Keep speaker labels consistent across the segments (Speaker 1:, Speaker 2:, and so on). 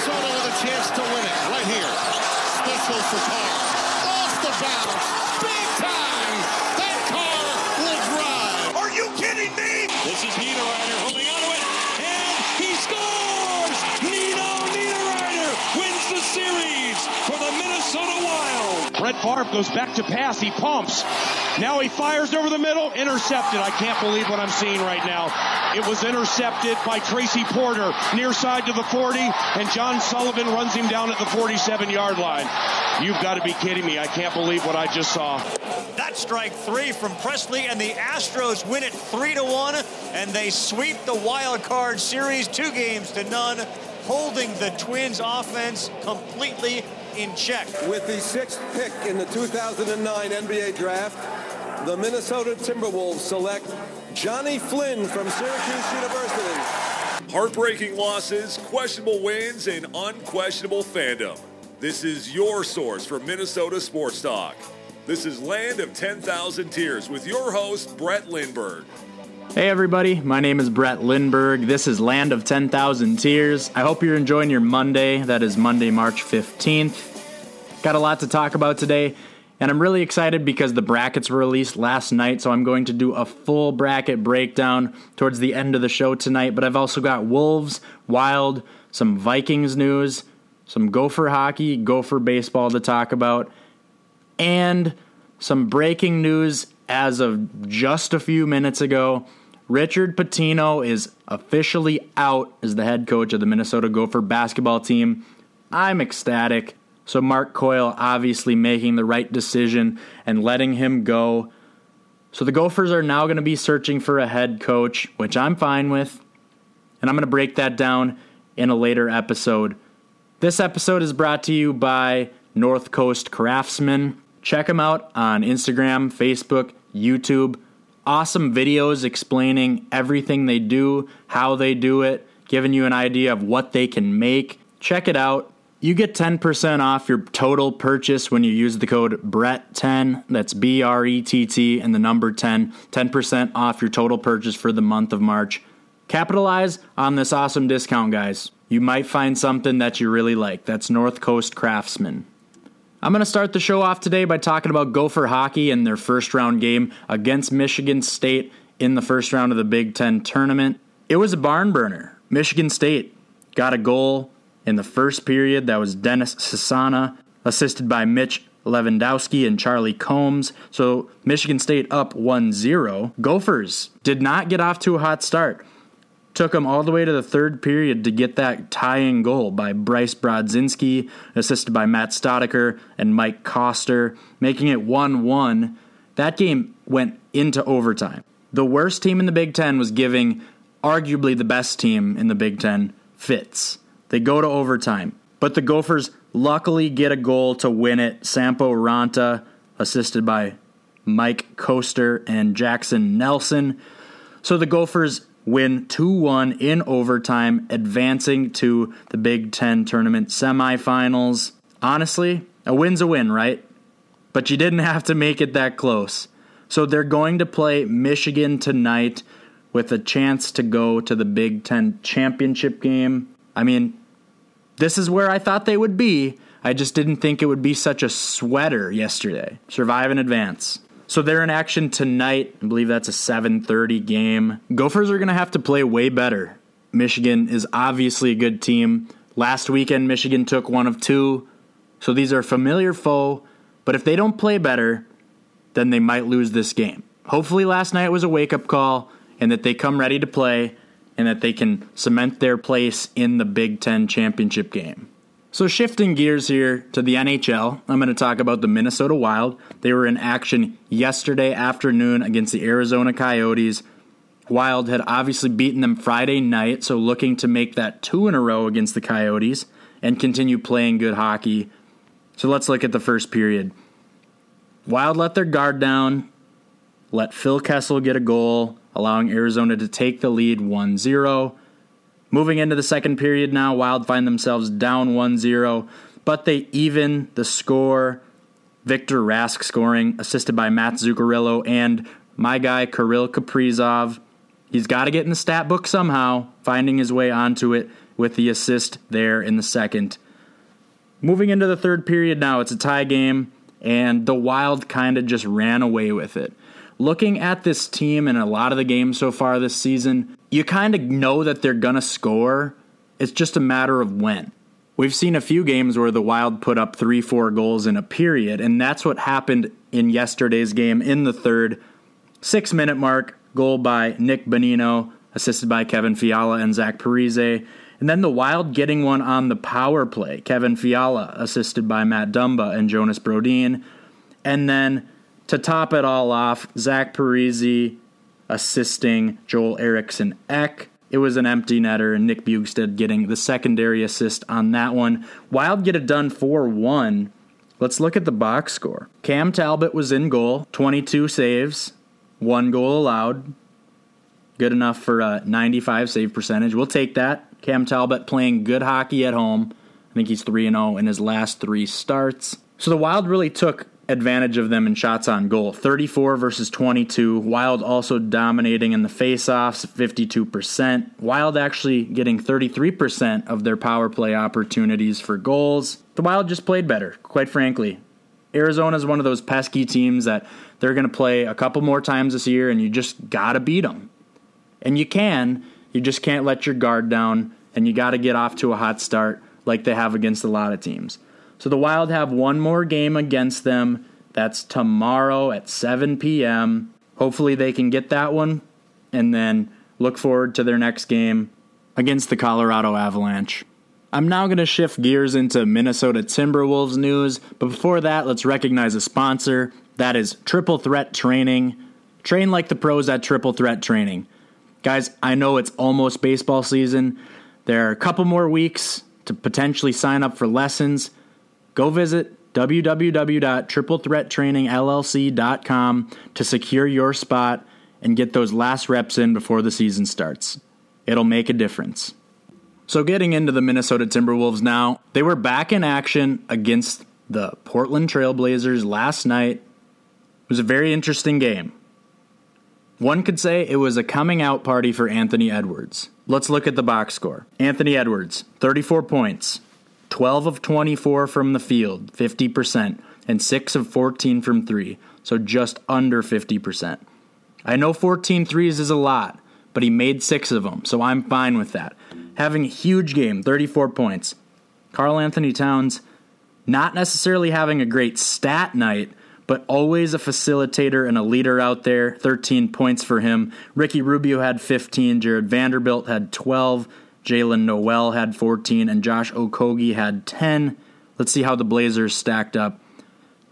Speaker 1: Minnesota with a chance to win it right here. Special for Carr. Off the bounce. Big time. That car will drive.
Speaker 2: Are you kidding me?
Speaker 3: This is Niederreiter holding on to it, and he scores! Nino Niederreiter wins the series for the Minnesota Wild.
Speaker 4: Brett Favre goes back to pass. He pumps. Now he fires over the middle. Intercepted. I can't believe what I'm seeing right now. It was intercepted by Tracy Porter near side to the 40, and John Sullivan runs him down at the 47 yard line. You've got to be kidding me. I can't believe what I just saw.
Speaker 5: That's strike three from Pressly, and the Astros win it three to one, and they sweep the wild card series two games to none, holding the Twins offense completely in check.
Speaker 6: With the sixth pick in the 2009 NBA draft, the Minnesota Timberwolves select Johnny Flynn from Syracuse University.
Speaker 2: Heartbreaking losses, questionable wins, and unquestionable fandom. This is your source for Minnesota sports talk. This is Land of 10,000 Tears with your host, Brett Lindbergh.
Speaker 7: Hey everybody, my name is Brett Lindbergh. This is Land of 10,000 Tears. I hope you're enjoying your Monday. That is Monday, March 15th. Got a lot to talk about today, and I'm really excited because the brackets were released last night, so I'm going to do a full bracket breakdown towards the end of the show tonight. But I've also got Wolves, Wild, some Vikings news, some Gopher hockey, Gopher baseball to talk about, and some breaking news as of just a few minutes ago. Richard Pitino is officially out as the head coach of the Minnesota Gopher basketball team. I'm ecstatic. So, Mark Coyle obviously making the right decision and letting him go. So, the Gophers are now going to be searching for a head coach, which I'm fine with. And I'm going to break that down in a later episode. This episode is brought to you by North Coast Craftsman. Check them out on Instagram, Facebook, YouTube. Awesome videos explaining everything they do, how they do it, giving you an idea of what they can make. Check it out. You get 10% off your total purchase when you use the code BRETT10. That's B R E T T and the number 10. 10% off your total purchase for the month of March. Capitalize on this awesome discount, guys. You might find something that you really like. That's North Coast Craftsman. I'm going to start the show off today by talking about Gopher hockey and their first round game against Michigan State in the first round of the Big Ten tournament. It was a barn burner. Michigan State got a goal in the first period. That was Dennis Cesana, assisted by Mitch Lewandowski and Charlie Combs. So Michigan State up 1 0. Gophers did not get off to a hot start. Took them all the way to the third period to get that tying goal by Bryce Brodzinski, assisted by Matt Staudacher and Mike Koster, making it 1 1. That game went into overtime. The worst team in the Big Ten was giving arguably the best team in the Big Ten fits. They go to overtime. But the Gophers luckily get a goal to win it. Sampo Ranta, assisted by Mike Koster and Jackson Nelson. So the Gophers win 2 1 in overtime, advancing to the Big Ten tournament semifinals. Honestly, a win's a win, right? But you didn't have to make it that close. So they're going to play Michigan tonight with a chance to go to the Big Ten championship game. I mean, this is where I thought they would be. I just didn't think it would be such a sweater yesterday. Survive in advance. So they're in action tonight. I believe that's a 7:30 game. Gophers are going to have to play way better. Michigan is obviously a good team. Last weekend Michigan took one of two. So these are familiar foe, but if they don't play better, then they might lose this game. Hopefully last night was a wake-up call and that they come ready to play and that they can cement their place in the Big Ten championship game. So, shifting gears here to the NHL, I'm going to talk about the Minnesota Wild. They were in action yesterday afternoon against the Arizona Coyotes. Wild had obviously beaten them Friday night, so looking to make that two in a row against the Coyotes and continue playing good hockey. So, let's look at the first period. Wild let their guard down, let Phil Kessel get a goal, allowing Arizona to take the lead 1 0. Moving into the second period now, Wild find themselves down 1 0, but they even the score. Victor Rask scoring, assisted by Matt Zuccarello and my guy Kirill Kaprizov. He's got to get in the stat book somehow, finding his way onto it with the assist there in the second. Moving into the third period now, it's a tie game, and the Wild kind of just ran away with it. Looking at this team and a lot of the games so far this season, you kind of know that they're going to score. It's just a matter of when. We've seen a few games where the Wild put up three, four goals in a period, and that's what happened in yesterday's game in the third. Six minute mark, goal by Nick Bonino, assisted by Kevin Fiala and Zach Parise. And then the Wild getting one on the power play. Kevin Fiala, assisted by Matt Dumba and Jonas Brodin. And then to top it all off, Zach Parise assisting Joel Eriksson Ek. It was an empty netter, and Nick Bjugstad getting the secondary assist on that one. Wild get it done 4 1. Let's look at the box score. Cam Talbot was in goal, 22 saves, one goal allowed. Good enough for a 95 save percentage. We'll take that. Cam Talbot playing good hockey at home. I think he's 3 0 in his last three starts. So the Wild really took advantage of them in shots on goal 34 versus 22. Wild also dominating in the faceoffs, 52%. Wild actually getting 33% of their power play opportunities for goals. The Wild just played better, quite frankly. Arizona is one of those pesky teams that they're going to play a couple more times this year, and you just got to beat them. And you can, you just can't let your guard down, and you got to get off to a hot start like they have against a lot of teams. So the Wild have one more game against them. That's tomorrow at 7 p.m. Hopefully they can get that one and then look forward to their next game against the Colorado Avalanche. I'm now going to shift gears into Minnesota Timberwolves news, but before that, let's recognize a sponsor. That is Triple Threat Training. Train like the pros at Triple Threat Training. Guys, I know it's almost baseball season. There are a couple more weeks to potentially sign up for lessons go visit www.triplethreattrainingllc.com to secure your spot and get those last reps in before the season starts. It'll make a difference. So, getting into the Minnesota Timberwolves now, they were back in action against the Portland Trailblazers last night. It was a very interesting game. One could say it was a coming out party for Anthony Edwards. Let's look at the box score. Anthony Edwards, 34 points, 12 of 24 from the field, 50%, and 6 of 14 from 3, so just under 50%. I know 14 threes is a lot, but he made 6 of them, so I'm fine with that. Having a huge game, 34 points. Karl-Anthony Towns, not necessarily having a great stat night, but always a facilitator and a leader out there. 13 points for him. Ricky Rubio had 15. Jarred Vanderbilt had 12. Jaylen Nowell had 14, and Josh Okogie had 10. Let's see how the Blazers stacked up.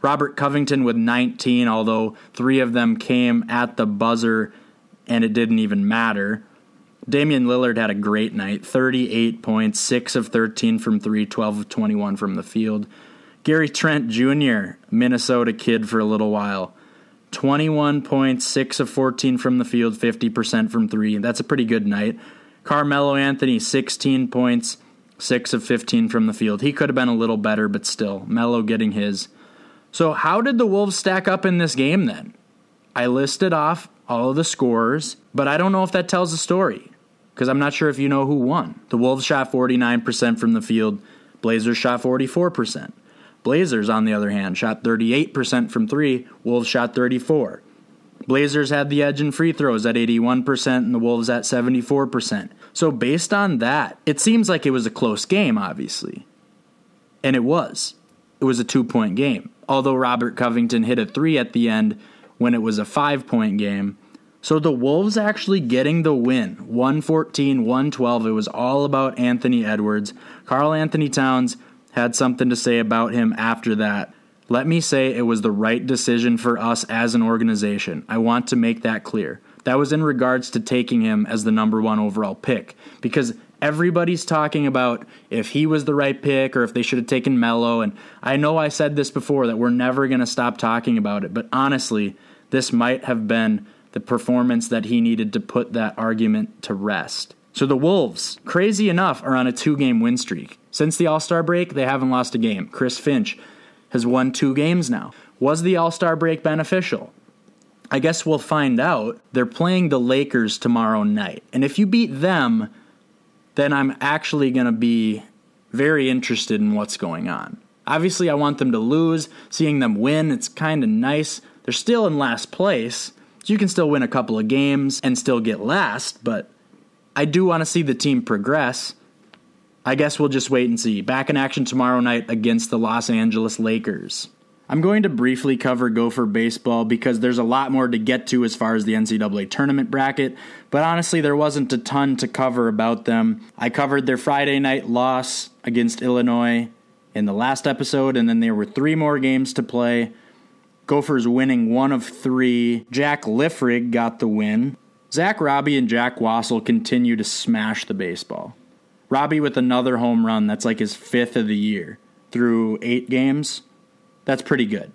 Speaker 7: Robert Covington with 19, although three of them came at the buzzer and it didn't even matter. Damian Lillard had a great night 38 points, 6 of 13 from 3, 12 of 21 from the field. Gary Trent Jr., Minnesota kid for a little while. 21 points, 6 of 14 from the field, 50% from 3. That's a pretty good night. Carmelo Anthony, 16 points, 6 of 15 from the field. He could have been a little better, but still, Melo getting his. So, how did the Wolves stack up in this game then? I listed off all of the scores, but I don't know if that tells the story because I'm not sure if you know who won. The Wolves shot 49% from the field, Blazers shot 44%. Blazers, on the other hand, shot 38% from three, Wolves shot 34. Blazers had the edge in free throws at 81% and the Wolves at 74%. So, based on that, it seems like it was a close game, obviously. And it was. It was a two point game. Although Robert Covington hit a three at the end when it was a five point game. So the Wolves actually getting the win 114 112. It was all about Anthony Edwards. Karl-Anthony Towns had something to say about him after that. Let me say it was the right decision for us as an organization. I want to make that clear. That was in regards to taking him as the number one overall pick because everybody's talking about if he was the right pick or if they should have taken Melo. And I know I said this before that we're never going to stop talking about it, but honestly, this might have been the performance that he needed to put that argument to rest. So the Wolves, crazy enough, are on a two game win streak. Since the All Star break, they haven't lost a game. Chris Finch has won two games now. Was the All Star break beneficial? I guess we'll find out. They're playing the Lakers tomorrow night. And if you beat them, then I'm actually going to be very interested in what's going on. Obviously, I want them to lose. Seeing them win, it's kind of nice. They're still in last place, so you can still win a couple of games and still get last, but I do want to see the team progress. I guess we'll just wait and see. Back in action tomorrow night against the Los Angeles Lakers. I'm going to briefly cover Gopher baseball because there's a lot more to get to as far as the NCAA tournament bracket, but honestly, there wasn't a ton to cover about them. I covered their Friday night loss against Illinois in the last episode, and then there were three more games to play. Gophers winning one of three. Jack Liffrig got the win. Zach Robbie and Jack Wassel continue to smash the baseball. Robbie with another home run that's like his fifth of the year through eight games. That's pretty good.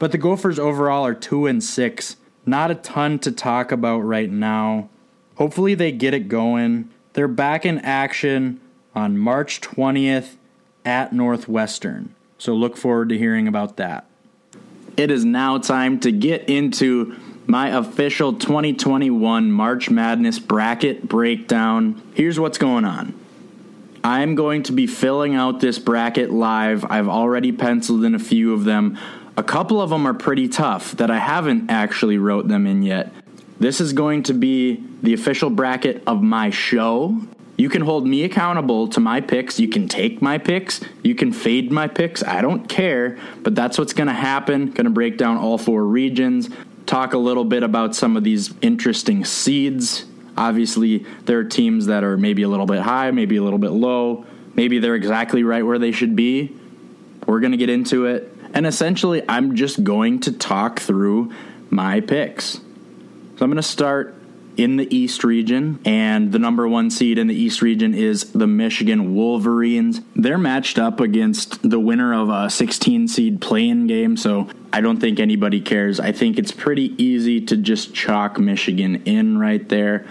Speaker 7: But the Gophers overall are 2 and 6. Not a ton to talk about right now. Hopefully they get it going. They're back in action on March 20th at Northwestern. So look forward to hearing about that. It is now time to get into my official 2021 March Madness bracket breakdown. Here's what's going on. I'm going to be filling out this bracket live. I've already penciled in a few of them. A couple of them are pretty tough that I haven't actually wrote them in yet. This is going to be the official bracket of my show. You can hold me accountable to my picks. You can take my picks. You can fade my picks. I don't care, but that's what's going to happen. Going to break down all four regions, talk a little bit about some of these interesting seeds Obviously, there are teams that are maybe a little bit high, maybe a little bit low. Maybe they're exactly right where they should be. We're going to get into it. And essentially, I'm just going to talk through my picks. So I'm going to start in the East region, and the number one seed in the East region is the Michigan Wolverines. They're matched up against the winner of a 16 seed play-in game, so I don't think anybody cares. I think it's pretty easy to just chalk Michigan in right there.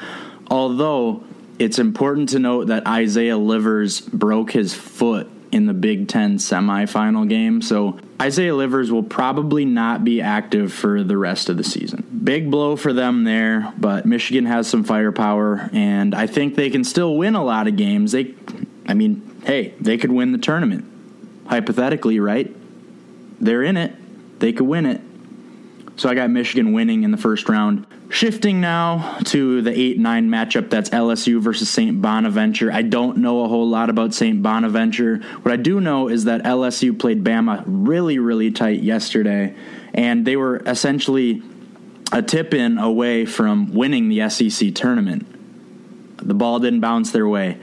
Speaker 7: Although it's important to note that Isaiah Livers broke his foot in the Big Ten semifinal game. So Isaiah Livers will probably not be active for the rest of the season. Big blow for them there, but Michigan has some firepower, and I think they can still win a lot of games. They, I mean, hey, they could win the tournament, hypothetically, right? They're in it, they could win it. So I got Michigan winning in the first round. Shifting now to the 8 9 matchup that's LSU versus St. Bonaventure. I don't know a whole lot about St. Bonaventure. What I do know is that LSU played Bama really, really tight yesterday, and they were essentially a tip in away from winning the SEC tournament. The ball didn't bounce their way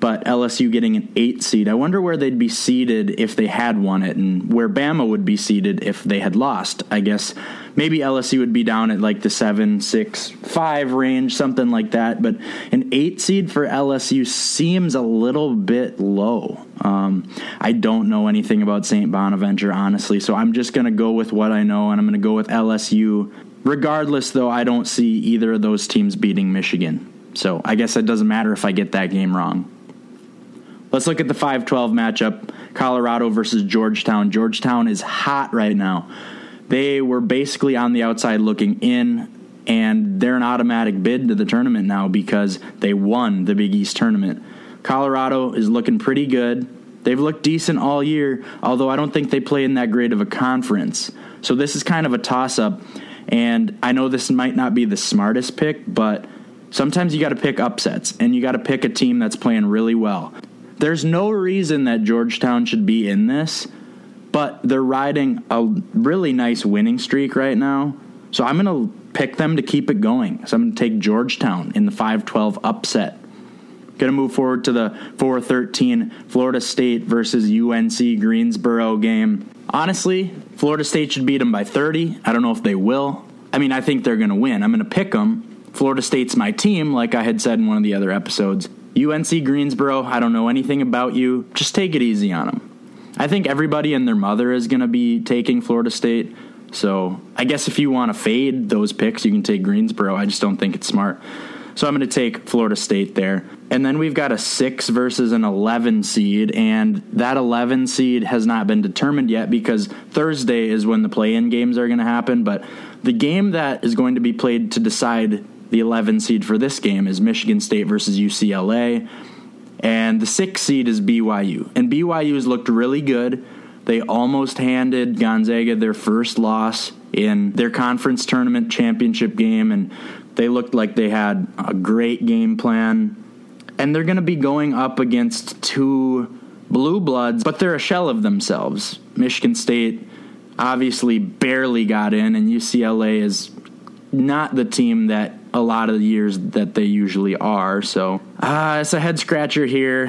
Speaker 7: but LSU getting an eight seed. I wonder where they'd be seated if they had won it, and where Bama would be seated if they had lost. I guess maybe LSU would be down at like the seven, six, five range, something like that. But an eight seed for LSU seems a little bit low. Um, I don't know anything about St. Bonaventure, honestly, so I'm just going to go with what I know, and I'm going to go with LSU. Regardless, though, I don't see either of those teams beating Michigan. So I guess it doesn't matter if I get that game wrong. Let's look at the 5 12 matchup Colorado versus Georgetown. Georgetown is hot right now. They were basically on the outside looking in, and they're an automatic bid to the tournament now because they won the Big East tournament. Colorado is looking pretty good. They've looked decent all year, although I don't think they play in that great of a conference. So this is kind of a toss up. And I know this might not be the smartest pick, but sometimes you got to pick upsets and you got to pick a team that's playing really well. There's no reason that Georgetown should be in this, but they're riding a really nice winning streak right now. So I'm going to pick them to keep it going. So I'm going to take Georgetown in the 5 12 upset. Going to move forward to the 4 13 Florida State versus UNC Greensboro game. Honestly, Florida State should beat them by 30. I don't know if they will. I mean, I think they're going to win. I'm going to pick them. Florida State's my team, like I had said in one of the other episodes. UNC Greensboro, I don't know anything about you. Just take it easy on them. I think everybody and their mother is going to be taking Florida State. So I guess if you want to fade those picks, you can take Greensboro. I just don't think it's smart. So I'm going to take Florida State there. And then we've got a 6 versus an 11 seed. And that 11 seed has not been determined yet because Thursday is when the play in games are going to happen. But the game that is going to be played to decide the 11 seed for this game is Michigan State versus UCLA. And the sixth seed is BYU. And BYU has looked really good. They almost handed Gonzaga their first loss in their conference tournament championship game, and they looked like they had a great game plan. And they're going to be going up against two blue bloods, but they're a shell of themselves. Michigan State obviously barely got in, and UCLA is not the team that a lot of the years that they usually are. So uh, it's a head scratcher here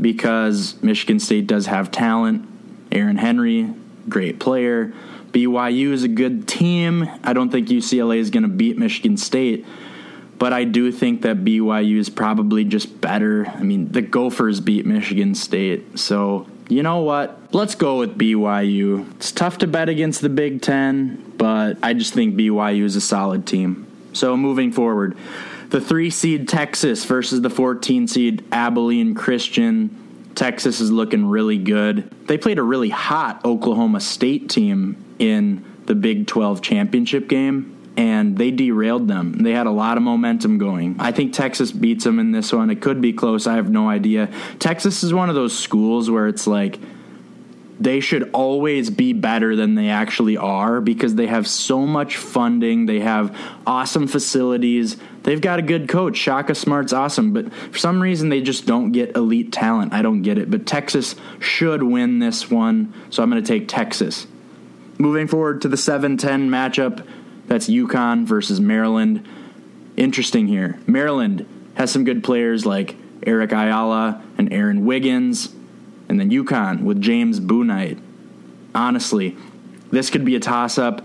Speaker 7: because Michigan State does have talent. Aaron Henry, great player. BYU is a good team. I don't think UCLA is going to beat Michigan State, but I do think that BYU is probably just better. I mean, the Gophers beat Michigan State, so you know what? Let's go with BYU. It's tough to bet against the Big Ten, but I just think BYU is a solid team. So moving forward, the three seed Texas versus the 14 seed Abilene Christian. Texas is looking really good. They played a really hot Oklahoma State team in the Big 12 championship game, and they derailed them. They had a lot of momentum going. I think Texas beats them in this one. It could be close. I have no idea. Texas is one of those schools where it's like, they should always be better than they actually are because they have so much funding. They have awesome facilities. They've got a good coach. Shaka Smart's awesome, but for some reason they just don't get elite talent. I don't get it. But Texas should win this one, so I'm going to take Texas. Moving forward to the 7 10 matchup, that's UConn versus Maryland. Interesting here. Maryland has some good players like Eric Ayala and Aaron Wiggins and then UConn with James Bouknight. Honestly, this could be a toss up.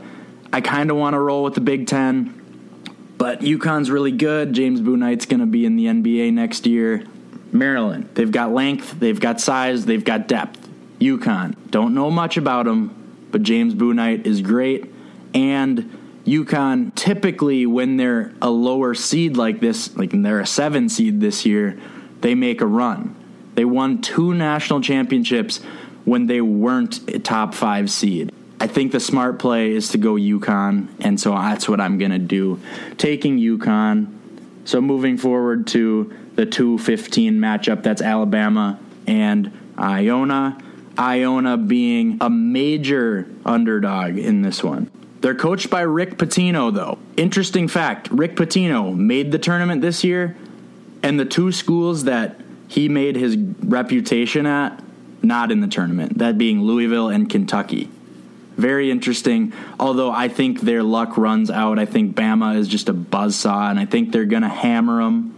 Speaker 7: I kind of want to roll with the Big Ten, but UConn's really good. James Bouknight's going to be in the NBA next year. Maryland, they've got length, they've got size, they've got depth. UConn, don't know much about them, but James Bouknight is great. And UConn, typically, when they're a lower seed like this, like they're a seven seed this year, they make a run. They won two national championships when they weren't a top five seed. I think the smart play is to go UConn, and so that's what I'm going to do. Taking UConn. So moving forward to the 215 matchup, that's Alabama and Iona. Iona being a major underdog in this one. They're coached by Rick Pitino, though. Interesting fact Rick Pitino made the tournament this year, and the two schools that he made his reputation at not in the tournament, that being Louisville and Kentucky. Very interesting. Although I think their luck runs out. I think Bama is just a buzzsaw, and I think they're going to hammer them.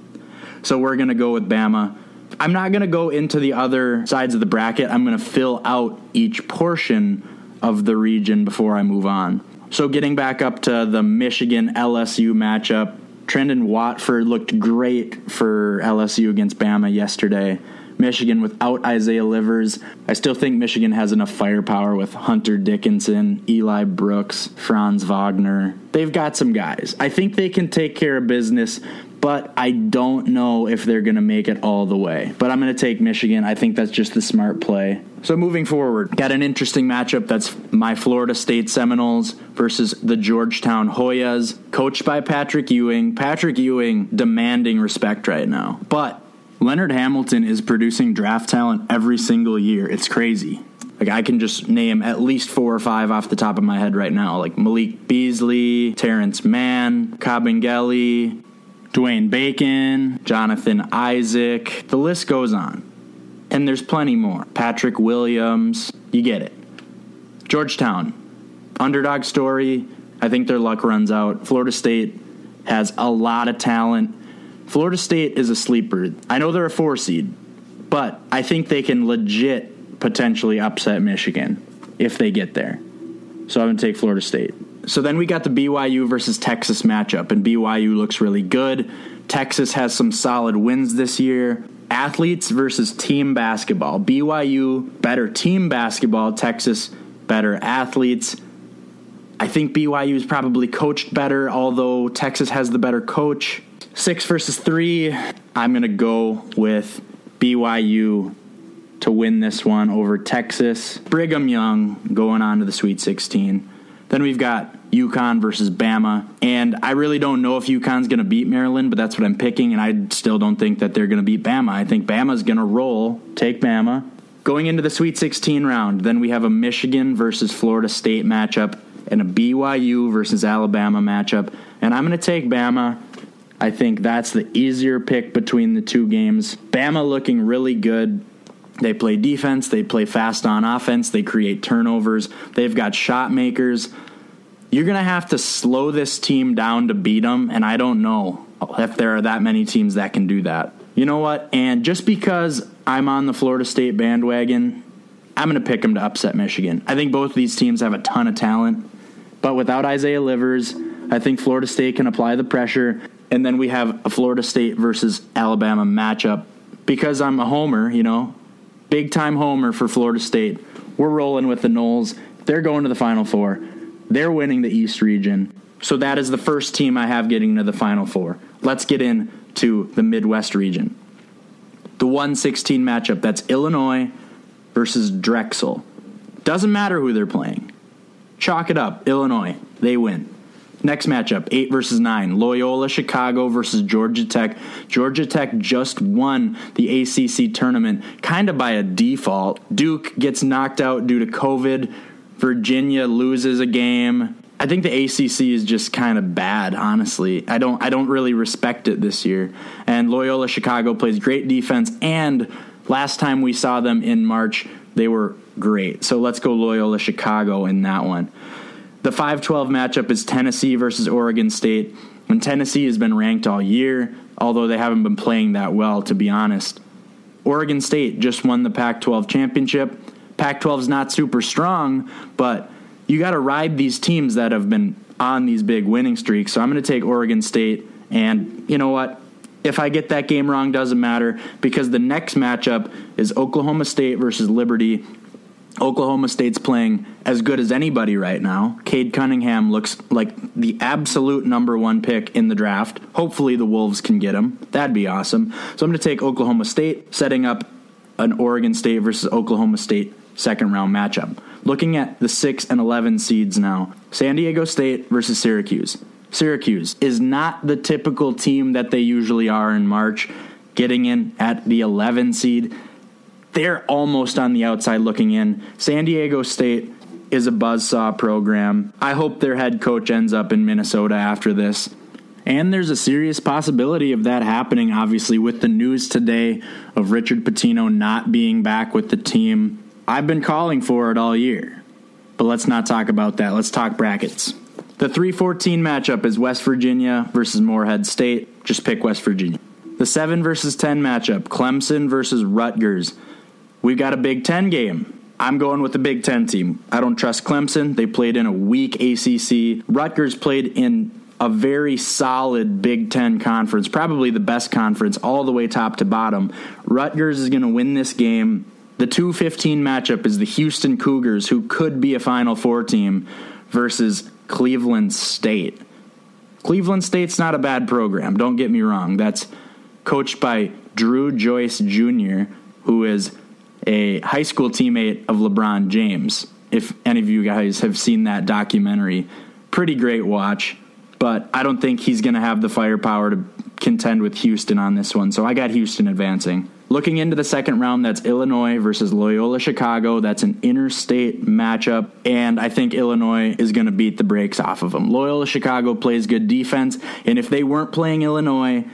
Speaker 7: So we're going to go with Bama. I'm not going to go into the other sides of the bracket. I'm going to fill out each portion of the region before I move on. So getting back up to the Michigan LSU matchup, Trendon Watford looked great for LSU against Bama yesterday. Michigan without Isaiah Livers. I still think Michigan has enough firepower with Hunter Dickinson, Eli Brooks, Franz Wagner. They've got some guys. I think they can take care of business, but I don't know if they're going to make it all the way. But I'm going to take Michigan. I think that's just the smart play. So moving forward, got an interesting matchup. That's my Florida State Seminoles versus the Georgetown Hoyas, coached by Patrick Ewing. Patrick Ewing demanding respect right now. But Leonard Hamilton is producing draft talent every single year. It's crazy. Like I can just name at least four or five off the top of my head right now, like Malik Beasley, Terrence Mann, Kabengele, Dwayne Bacon, Jonathan Isaac. The list goes on. And there's plenty more. Patrick Williams, you get it. Georgetown, underdog story. I think their luck runs out. Florida State has a lot of talent. Florida State is a sleeper. I know they're a four seed, but I think they can legit potentially upset Michigan if they get there. So I'm going to take Florida State. So then we got the BYU versus Texas matchup, and BYU looks really good. Texas has some solid wins this year. Athletes versus team basketball. BYU, better team basketball. Texas, better athletes. I think BYU is probably coached better, although Texas has the better coach. Six versus three. I'm going to go with BYU to win this one over Texas. Brigham Young going on to the Sweet 16. Then we've got UConn versus Bama. And I really don't know if UConn's going to beat Maryland, but that's what I'm picking. And I still don't think that they're going to beat Bama. I think Bama's going to roll. Take Bama. Going into the Sweet 16 round, then we have a Michigan versus Florida State matchup and a BYU versus Alabama matchup. And I'm going to take Bama. I think that's the easier pick between the two games. Bama looking really good. They play defense, they play fast on offense, they create turnovers, they've got shot makers. You're going to have to slow this team down to beat them, and I don't know if there are that many teams that can do that. You know what? And just because I'm on the Florida State bandwagon, I'm going to pick them to upset Michigan. I think both of these teams have a ton of talent, but without Isaiah Livers, I think Florida State can apply the pressure. And then we have a Florida State versus Alabama matchup. Because I'm a homer, you know, big time homer for Florida State. We're rolling with the Noles. They're going to the Final Four. They're winning the East region. So that is the first team I have getting to the Final Four. Let's get into the Midwest region. The 116 matchup that's Illinois versus Drexel. Doesn't matter who they're playing. Chalk it up. Illinois. They win. Next matchup, 8 versus 9. Loyola Chicago versus Georgia Tech. Georgia Tech just won the ACC tournament kind of by a default. Duke gets knocked out due to COVID. Virginia loses a game. I think the ACC is just kind of bad, honestly. I don't I don't really respect it this year. And Loyola Chicago plays great defense and last time we saw them in March, they were great. So let's go Loyola Chicago in that one. The 5 12 matchup is Tennessee versus Oregon State. And Tennessee has been ranked all year, although they haven't been playing that well, to be honest. Oregon State just won the Pac 12 championship. Pac 12 is not super strong, but you got to ride these teams that have been on these big winning streaks. So I'm going to take Oregon State. And you know what? If I get that game wrong, doesn't matter because the next matchup is Oklahoma State versus Liberty. Oklahoma State's playing as good as anybody right now. Cade Cunningham looks like the absolute number one pick in the draft. Hopefully, the Wolves can get him. That'd be awesome. So I'm going to take Oklahoma State, setting up an Oregon State versus Oklahoma State second round matchup. Looking at the 6 and 11 seeds now San Diego State versus Syracuse. Syracuse is not the typical team that they usually are in March, getting in at the 11 seed they're almost on the outside looking in. San Diego State is a buzzsaw program. I hope their head coach ends up in Minnesota after this. And there's a serious possibility of that happening, obviously, with the news today of Richard Pitino not being back with the team. I've been calling for it all year. But let's not talk about that. Let's talk brackets. The 314 matchup is West Virginia versus Morehead State. Just pick West Virginia. The 7 versus 10 matchup, Clemson versus Rutgers. We've got a Big Ten game. I'm going with the Big Ten team. I don't trust Clemson. They played in a weak ACC. Rutgers played in a very solid Big Ten conference, probably the best conference, all the way top to bottom. Rutgers is going to win this game. The 215 matchup is the Houston Cougars, who could be a Final Four team, versus Cleveland State. Cleveland State's not a bad program, don't get me wrong. That's coached by Dru Joyce Jr., who is a high school teammate of LeBron James. If any of you guys have seen that documentary, pretty great watch. But I don't think he's going to have the firepower to contend with Houston on this one. So I got Houston advancing. Looking into the second round, that's Illinois versus Loyola Chicago. That's an interstate matchup, and I think Illinois is going to beat the brakes off of them. Loyola Chicago plays good defense, and if they weren't playing Illinois,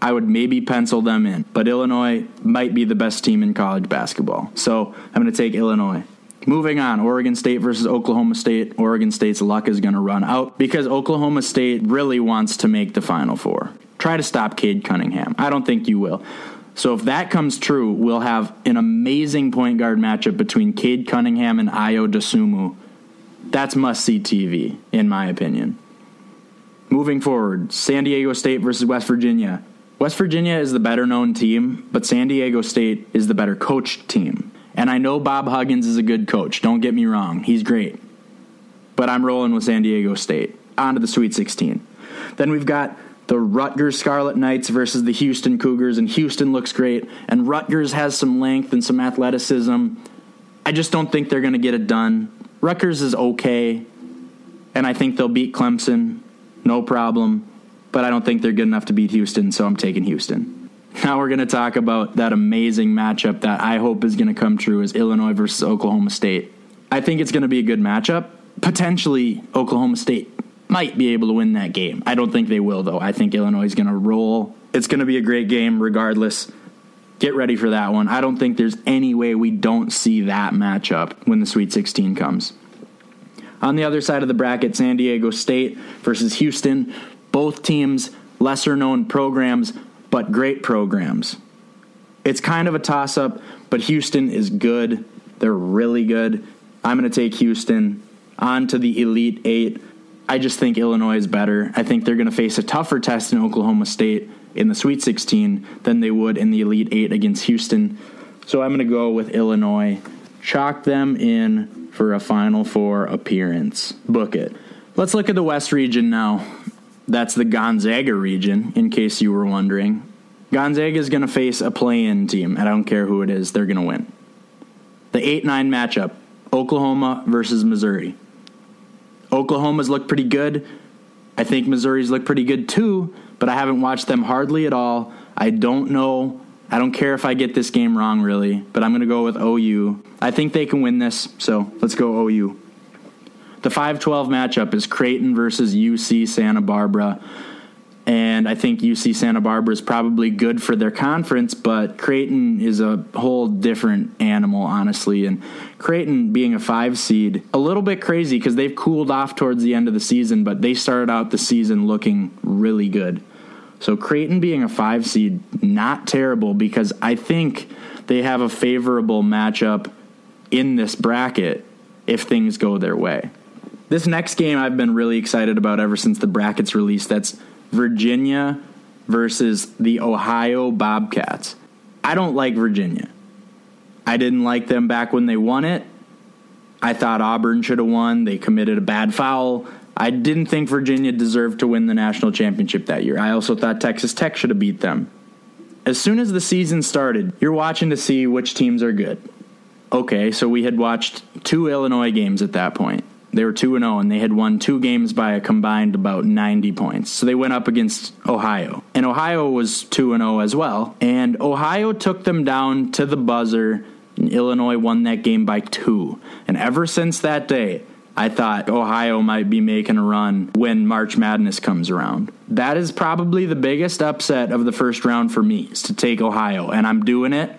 Speaker 7: I would maybe pencil them in. But Illinois might be the best team in college basketball. So I'm going to take Illinois. Moving on, Oregon State versus Oklahoma State. Oregon State's luck is going to run out because Oklahoma State really wants to make the Final Four. Try to stop Cade Cunningham. I don't think you will. So if that comes true, we'll have an amazing point guard matchup between Cade Cunningham and Ayo Dosunmu. That's must see TV, in my opinion. Moving forward, San Diego State versus West Virginia. West Virginia is the better known team, but San Diego State is the better coached team. And I know Bob Huggins is a good coach. Don't get me wrong. He's great. But I'm rolling with San Diego State. On to the Sweet 16. Then we've got the Rutgers Scarlet Knights versus the Houston Cougars, and Houston looks great. And Rutgers has some length and some athleticism. I just don't think they're going to get it done. Rutgers is okay. and I think they'll beat Clemson, no problem. But I don't think they're good enough to beat Houston, so I'm taking Houston. Now we're going to talk about that amazing matchup that I hope is going to come true is Illinois versus Oklahoma State. I think it's going to be a good matchup. Potentially, Oklahoma State might be able to win that game. I don't think they will, though. I think Illinois is going to roll. It's going to be a great game regardless. Get ready for that one. I don't think there's any way we don't see that matchup when the Sweet 16 comes. On the other side of the bracket, San Diego State versus Houston. Both teams, lesser known programs, but great programs. It's kind of a toss up, but Houston is good. They're really good. I'm going to take Houston on to the Elite Eight. I just think Illinois is better. I think they're going to face a tougher test in Oklahoma State in the Sweet 16 than they would in the Elite Eight against Houston. So I'm going to go with Illinois. Chalk them in for a Final Four appearance. Book it. Let's look at the West region now. That's the Gonzaga region, in case you were wondering. Gonzaga is going to face a play in team. And I don't care who it is, they're going to win. The 8 9 matchup Oklahoma versus Missouri. Oklahoma's looked pretty good. I think Missouri's looked pretty good too, but I haven't watched them hardly at all. I don't know. I don't care if I get this game wrong, really, but I'm going to go with OU. I think they can win this, so let's go OU. The 5 12 matchup is Creighton versus UC Santa Barbara. And I think UC Santa Barbara is probably good for their conference, but Creighton is a whole different animal, honestly. And Creighton being a five seed, a little bit crazy because they've cooled off towards the end of the season, but they started out the season looking really good. So Creighton being a five seed, not terrible because I think they have a favorable matchup in this bracket if things go their way. This next game I've been really excited about ever since the brackets released. That's Virginia versus the Ohio Bobcats. I don't like Virginia. I didn't like them back when they won it. I thought Auburn should have won. They committed a bad foul. I didn't think Virginia deserved to win the national championship that year. I also thought Texas Tech should have beat them. As soon as the season started, you're watching to see which teams are good. Okay, so we had watched two Illinois games at that point. They were 2 0, and they had won two games by a combined about 90 points. So they went up against Ohio. And Ohio was 2 0 as well. And Ohio took them down to the buzzer, and Illinois won that game by two. And ever since that day, I thought Ohio might be making a run when March Madness comes around. That is probably the biggest upset of the first round for me, is to take Ohio. And I'm doing it.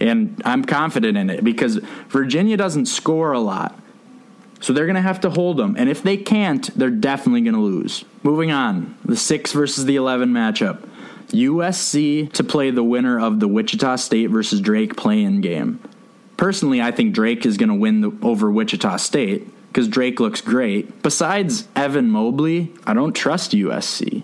Speaker 7: And I'm confident in it because Virginia doesn't score a lot. So they're going to have to hold them. And if they can't, they're definitely going to lose. Moving on, the 6 versus the 11 matchup. USC to play the winner of the Wichita State versus Drake play-in game. Personally, I think Drake is going to win the, over Wichita State because Drake looks great. Besides Evan Mobley, I don't trust USC.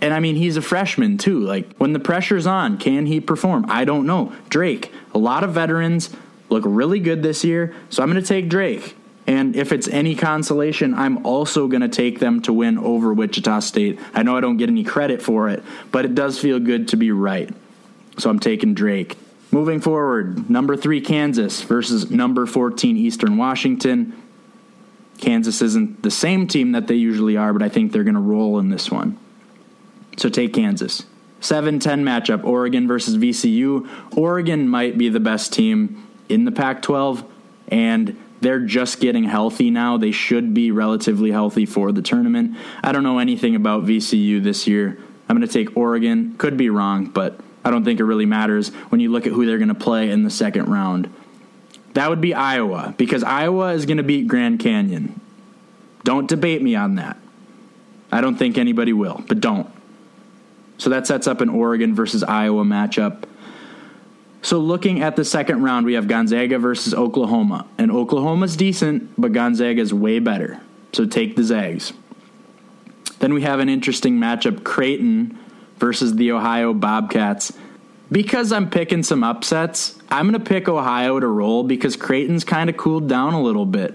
Speaker 7: And I mean, he's a freshman too. Like, when the pressure's on, can he perform? I don't know. Drake, a lot of veterans look really good this year, so I'm going to take Drake. And if it's any consolation, I'm also going to take them to win over Wichita State. I know I don't get any credit for it, but it does feel good to be right. So I'm taking Drake. Moving forward, number three, Kansas versus number 14, Eastern Washington. Kansas isn't the same team that they usually are, but I think they're going to roll in this one. So take Kansas. 7 10 matchup Oregon versus VCU. Oregon might be the best team in the Pac 12, and they're just getting healthy now. They should be relatively healthy for the tournament. I don't know anything about VCU this year. I'm going to take Oregon. Could be wrong, but I don't think it really matters when you look at who they're going to play in the second round. That would be Iowa, because Iowa is going to beat Grand Canyon. Don't debate me on that. I don't think anybody will, but don't. So that sets up an Oregon versus Iowa matchup. So looking at the second round, we have Gonzaga versus Oklahoma. And Oklahoma's decent, but Gonzaga is way better. So take the Zags. Then we have an interesting matchup Creighton versus the Ohio Bobcats. Because I'm picking some upsets, I'm going to pick Ohio to roll because Creighton's kind of cooled down a little bit.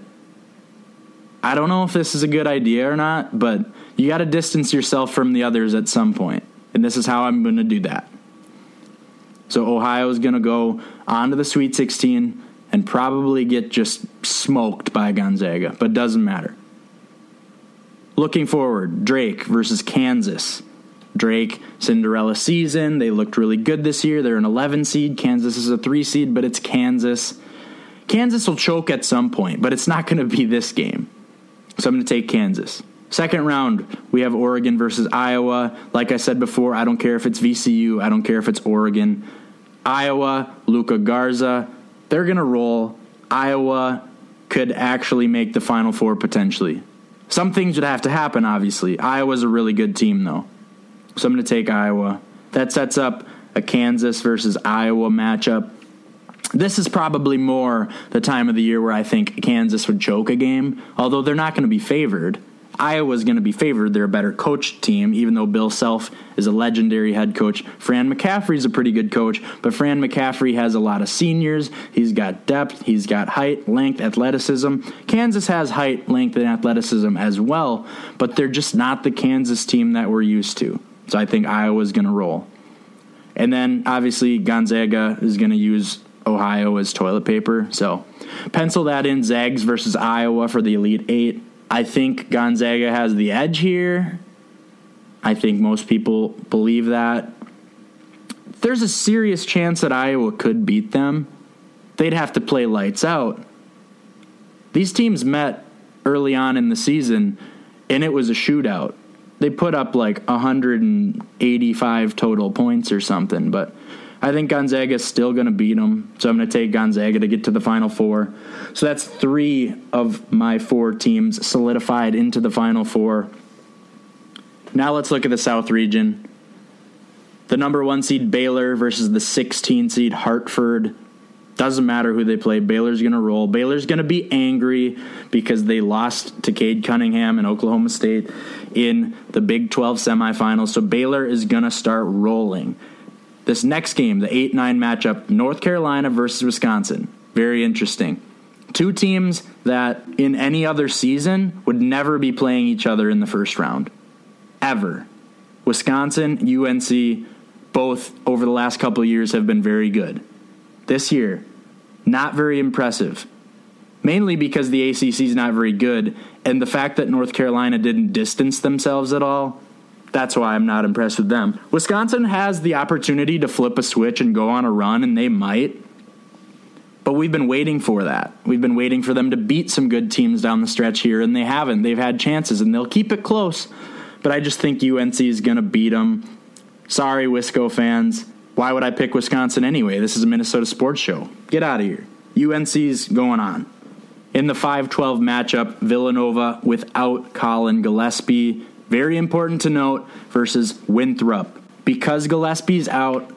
Speaker 7: I don't know if this is a good idea or not, but you got to distance yourself from the others at some point. And this is how I'm going to do that. So Ohio is going to go on to the Sweet 16 and probably get just smoked by Gonzaga, but doesn't matter. Looking forward, Drake versus Kansas. Drake, Cinderella season. They looked really good this year. They're an 11 seed. Kansas is a 3 seed, but it's Kansas. Kansas will choke at some point, but it's not going to be this game. So I'm going to take Kansas. Second round, we have Oregon versus Iowa. Like I said before, I don't care if it's VCU, I don't care if it's Oregon. Iowa, Luka Garza, they're going to roll. Iowa could actually make the Final Four potentially. Some things would have to happen, obviously. Iowa's a really good team, though. So I'm going to take Iowa. That sets up a Kansas versus Iowa matchup. This is probably more the time of the year where I think Kansas would choke a game, although they're not going to be favored. Iowa's going to be favored. They're a better coach team, even though Bill Self is a legendary head coach. Fran McCaffery's a pretty good coach, but Fran McCaffery has a lot of seniors. He's got depth, he's got height, length, athleticism. Kansas has height, length, and athleticism as well, but they're just not the Kansas team that we're used to. So I think Iowa's going to roll. And then obviously Gonzaga is going to use Ohio as toilet paper. So pencil that in Zags versus Iowa for the Elite Eight. I think Gonzaga has the edge here. I think most people believe that. There's a serious chance that Iowa could beat them. They'd have to play lights out. These teams met early on in the season, and it was a shootout. They put up like 185 total points or something, but I think Gonzaga is still going to beat them. So I'm going to take Gonzaga to get to the Final Four. So that's three of my four teams solidified into the Final Four. Now let's look at the South region. The number one seed Baylor versus the 16 seed Hartford. Doesn't matter who they play. Baylor's going to roll. Baylor's going to be angry because they lost to Cade Cunningham and Oklahoma State in the Big 12 semifinals. So Baylor is going to start rolling. This next game, the 8 9 matchup, North Carolina versus Wisconsin. Very interesting. Two teams that in any other season would never be playing each other in the first round. Ever. Wisconsin, UNC, both over the last couple years have been very good. This year, not very impressive. Mainly because the ACC is not very good, and the fact that North Carolina didn't distance themselves at all that's why I'm not impressed with them. Wisconsin has the opportunity to flip a switch and go on a run, and they might. But we've been waiting for that. We've been waiting for them to beat some good teams down the stretch here, and they haven't. They've had chances, and they'll keep it close. But I just think UNC is going to beat them. Sorry, Wisco fans. Why would I pick Wisconsin anyway? This is a Minnesota sports show. Get out of here. UNC's going on. In the 5 12 matchup, Villanova without Collin Gillespie very important to note versus Winthrop. Because Gillespie's out,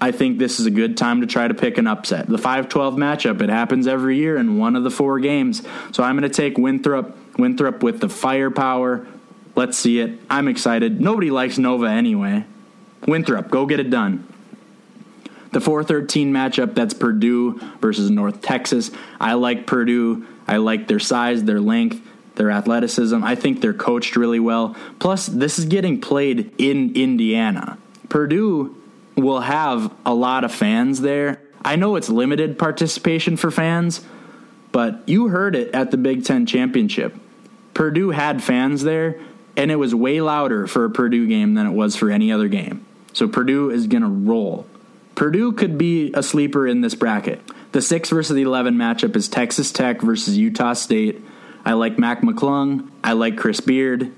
Speaker 7: I think this is a good time to try to pick an upset. The 5 12 matchup, it happens every year in one of the four games. So I'm going to take Winthrop, Winthrop with the firepower. Let's see it. I'm excited. Nobody likes Nova anyway. Winthrop, go get it done. The 413 matchup, that's Purdue versus North Texas. I like Purdue. I like their size, their length their athleticism. I think they're coached really well. Plus, this is getting played in Indiana. Purdue will have a lot of fans there. I know it's limited participation for fans, but you heard it at the Big Ten Championship. Purdue had fans there, and it was way louder for a Purdue game than it was for any other game. So Purdue is going to roll. Purdue could be a sleeper in this bracket. The 6 versus the 11 matchup is Texas Tech versus Utah State. I like Mac McClung. I like Chris Beard.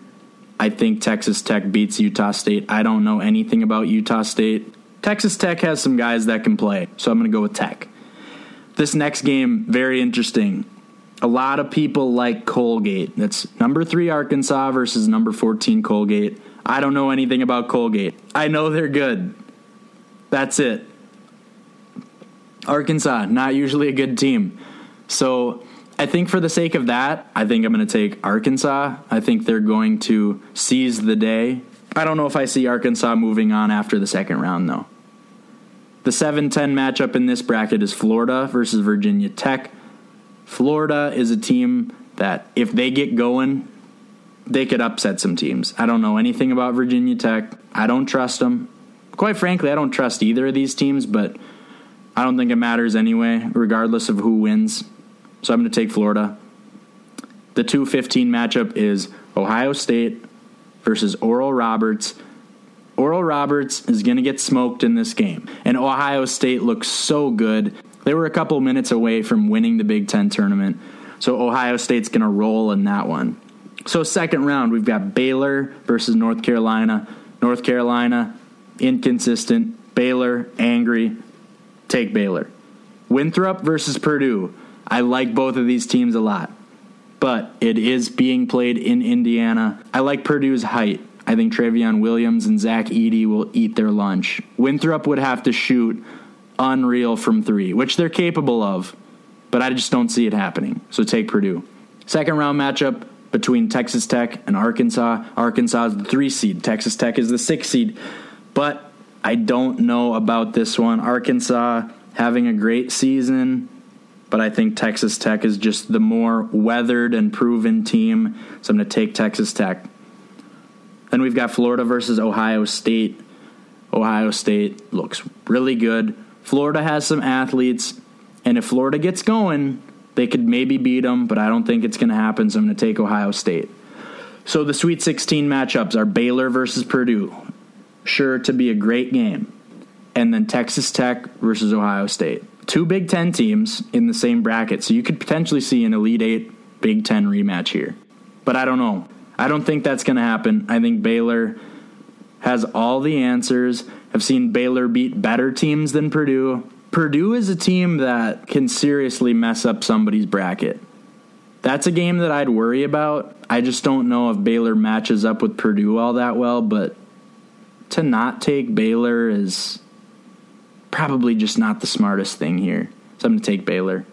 Speaker 7: I think Texas Tech beats Utah State. I don't know anything about Utah State. Texas Tech has some guys that can play, so I'm going to go with Tech. This next game, very interesting. A lot of people like Colgate. That's number three Arkansas versus number 14 Colgate. I don't know anything about Colgate. I know they're good. That's it. Arkansas, not usually a good team. So I think for the sake of that, I think I'm going to take Arkansas. I think they're going to seize the day. I don't know if I see Arkansas moving on after the second round, though. The 7 10 matchup in this bracket is Florida versus Virginia Tech. Florida is a team that, if they get going, they could upset some teams. I don't know anything about Virginia Tech. I don't trust them. Quite frankly, I don't trust either of these teams, but I don't think it matters anyway, regardless of who wins. So I'm going to take Florida. The 215 matchup is Ohio State versus Oral Roberts. Oral Roberts is going to get smoked in this game, and Ohio State looks so good. They were a couple minutes away from winning the Big Ten tournament, so Ohio State's going to roll in that one. So, second round, we've got Baylor versus North Carolina. North Carolina, inconsistent. Baylor, angry. Take Baylor. Winthrop versus Purdue. I like both of these teams a lot, but it is being played in Indiana. I like Purdue's height. I think Trevion Williams and Zach Edey will eat their lunch. Winthrop would have to shoot unreal from three, which they're capable of, but I just don't see it happening. So take Purdue. Second round matchup between Texas Tech and Arkansas. Arkansas is the three seed, Texas Tech is the six seed. But I don't know about this one. Arkansas having a great season, but I think Texas Tech is just the more weathered and proven team. So I'm going to take Texas Tech. Then we've got Florida versus Ohio State. Ohio State looks really good. Florida has some athletes, and if Florida gets going, they could maybe beat them, but I don't think it's going to happen, so I'm going to take Ohio State. So the Sweet 16 matchups are Baylor versus Purdue. Sure to be a great game. And then Texas Tech versus Ohio State. Two Big Ten teams in the same bracket, so you could potentially see an Elite Eight Big Ten rematch here. But I don't know. I don't think that's going to happen. I think Baylor has all the answers. I've seen Baylor beat better teams than Purdue. Purdue is a team that can seriously mess up somebody's bracket. That's a game that I'd worry about. I just don't know if Baylor matches up with Purdue all that well, but to not take Baylor is probably just not the smartest thing here. So I'm going to take Baylor.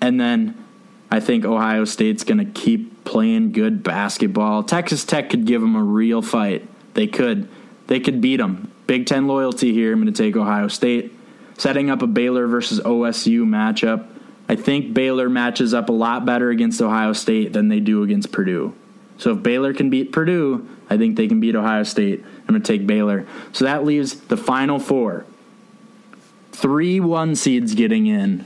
Speaker 7: And then I think Ohio State's going to keep playing good basketball. Texas Tech could give them a real fight. They could. They could beat them. Big Ten loyalty here. I'm going to take Ohio State setting up a Baylor versus OSU matchup. I think Baylor matches up a lot better against Ohio State than they do against Purdue. So if Baylor can beat Purdue, I think they can beat Ohio State. I'm going to take Baylor. So that leaves the final four. Three one seeds getting in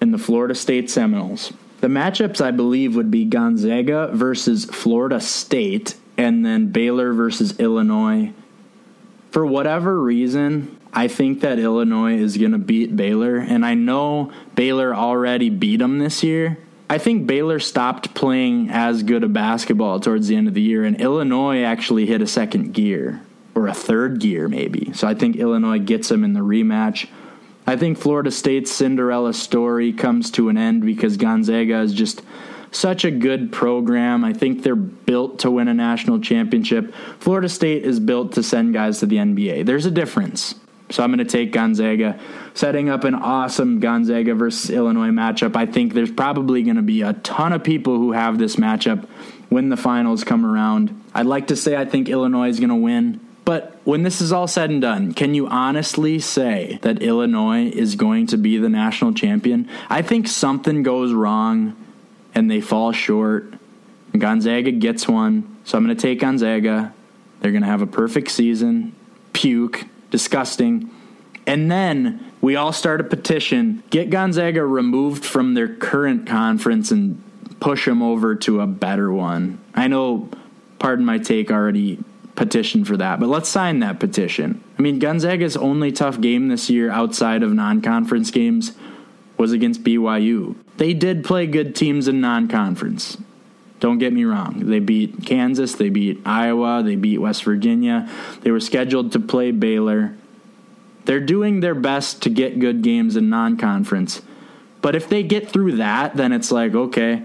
Speaker 7: in the Florida State Seminoles. The matchups, I believe, would be Gonzaga versus Florida State, and then Baylor versus Illinois. For whatever reason, I think that Illinois is going to beat Baylor, and I know Baylor already beat them this year. I think Baylor stopped playing as good a basketball towards the end of the year, and Illinois actually hit a second gear or a third gear, maybe. So I think Illinois gets them in the rematch. I think Florida State's Cinderella story comes to an end because Gonzaga is just such a good program. I think they're built to win a national championship. Florida State is built to send guys to the NBA. There's a difference. So I'm going to take Gonzaga, setting up an awesome Gonzaga versus Illinois matchup. I think there's probably going to be a ton of people who have this matchup when the finals come around. I'd like to say I think Illinois is going to win, but when this is all said and done, can you honestly say that Illinois is going to be the national champion? I think something goes wrong and they fall short. Gonzaga gets one, so I'm going to take Gonzaga. They're going to have a perfect season. Puke disgusting. And then we all start a petition get Gonzaga removed from their current conference and push them over to a better one. I know, pardon my take, already petitioned for that, but let's sign that petition. I mean, Gonzaga's only tough game this year outside of non conference games was against BYU. They did play good teams in non conference. Don't get me wrong. They beat Kansas, they beat Iowa, they beat West Virginia. They were scheduled to play Baylor. They're doing their best to get good games in non conference. But if they get through that, then it's like, okay,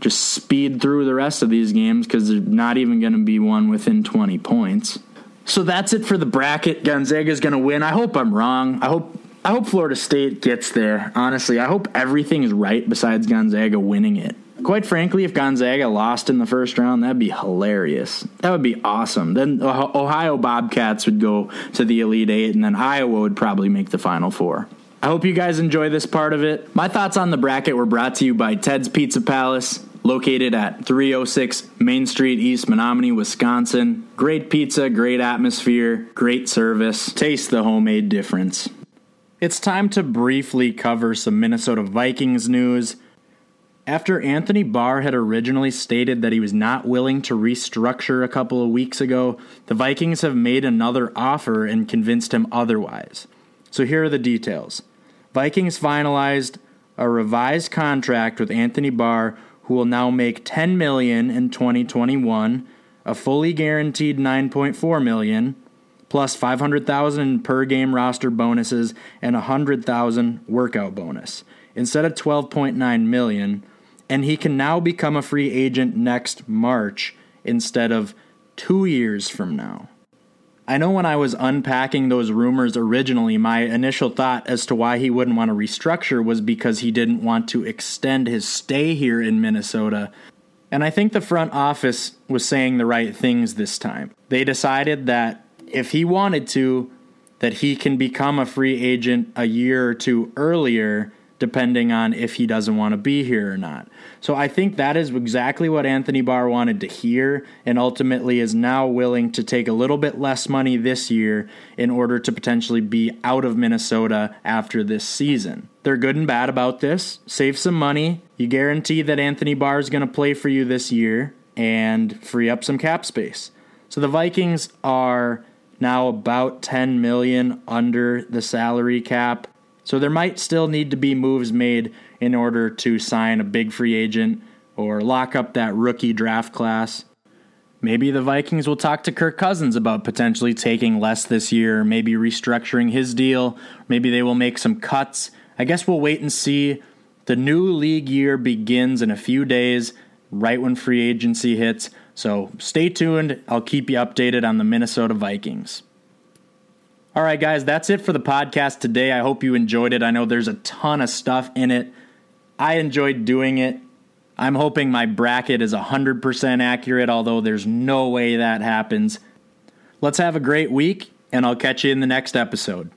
Speaker 7: just speed through the rest of these games because they're not even going to be one within 20 points. So that's it for the bracket. Gonzaga's going to win. I hope I'm wrong. I hope I hope Florida State gets there. Honestly, I hope everything is right besides Gonzaga winning it. Quite frankly, if Gonzaga lost in the first round, that'd be hilarious. That would be awesome. Then Ohio Bobcats would go to the Elite Eight, and then Iowa would probably make the Final Four. I hope you guys enjoy this part of it. My thoughts on the bracket were brought to you by Ted's Pizza Palace, located at 306 Main Street, East Menominee, Wisconsin. Great pizza, great atmosphere, great service. Taste the homemade difference. It's time to briefly cover some Minnesota Vikings news. After Anthony Barr had originally stated that he was not willing to restructure a couple of weeks ago, the Vikings have made another offer and convinced him otherwise. So here are the details. Vikings finalized a revised contract with Anthony Barr who will now make 10 million in 2021, a fully guaranteed 9.4 million, plus 500,000 per game roster bonuses and 100,000 workout bonus instead of 12.9 million and he can now become a free agent next March instead of 2 years from now. I know when I was unpacking those rumors originally, my initial thought as to why he wouldn't want to restructure was because he didn't want to extend his stay here in Minnesota. And I think the front office was saying the right things this time. They decided that if he wanted to, that he can become a free agent a year or two earlier depending on if he doesn't want to be here or not. So I think that is exactly what Anthony Barr wanted to hear and ultimately is now willing to take a little bit less money this year in order to potentially be out of Minnesota after this season. They're good and bad about this. Save some money. You guarantee that Anthony Barr is going to play for you this year and free up some cap space. So the Vikings are now about 10 million under the salary cap. So there might still need to be moves made in order to sign a big free agent or lock up that rookie draft class. Maybe the Vikings will talk to Kirk Cousins about potentially taking less this year, maybe restructuring his deal. Maybe they will make some cuts. I guess we'll wait and see. The new league year begins in a few days, right when free agency hits. So stay tuned. I'll keep you updated on the Minnesota Vikings. All right, guys, that's it for the podcast today. I hope you enjoyed it. I know there's a ton of stuff in it. I enjoyed doing it. I'm hoping my bracket is 100% accurate, although there's no way that happens. Let's have a great week, and I'll catch you in the next episode.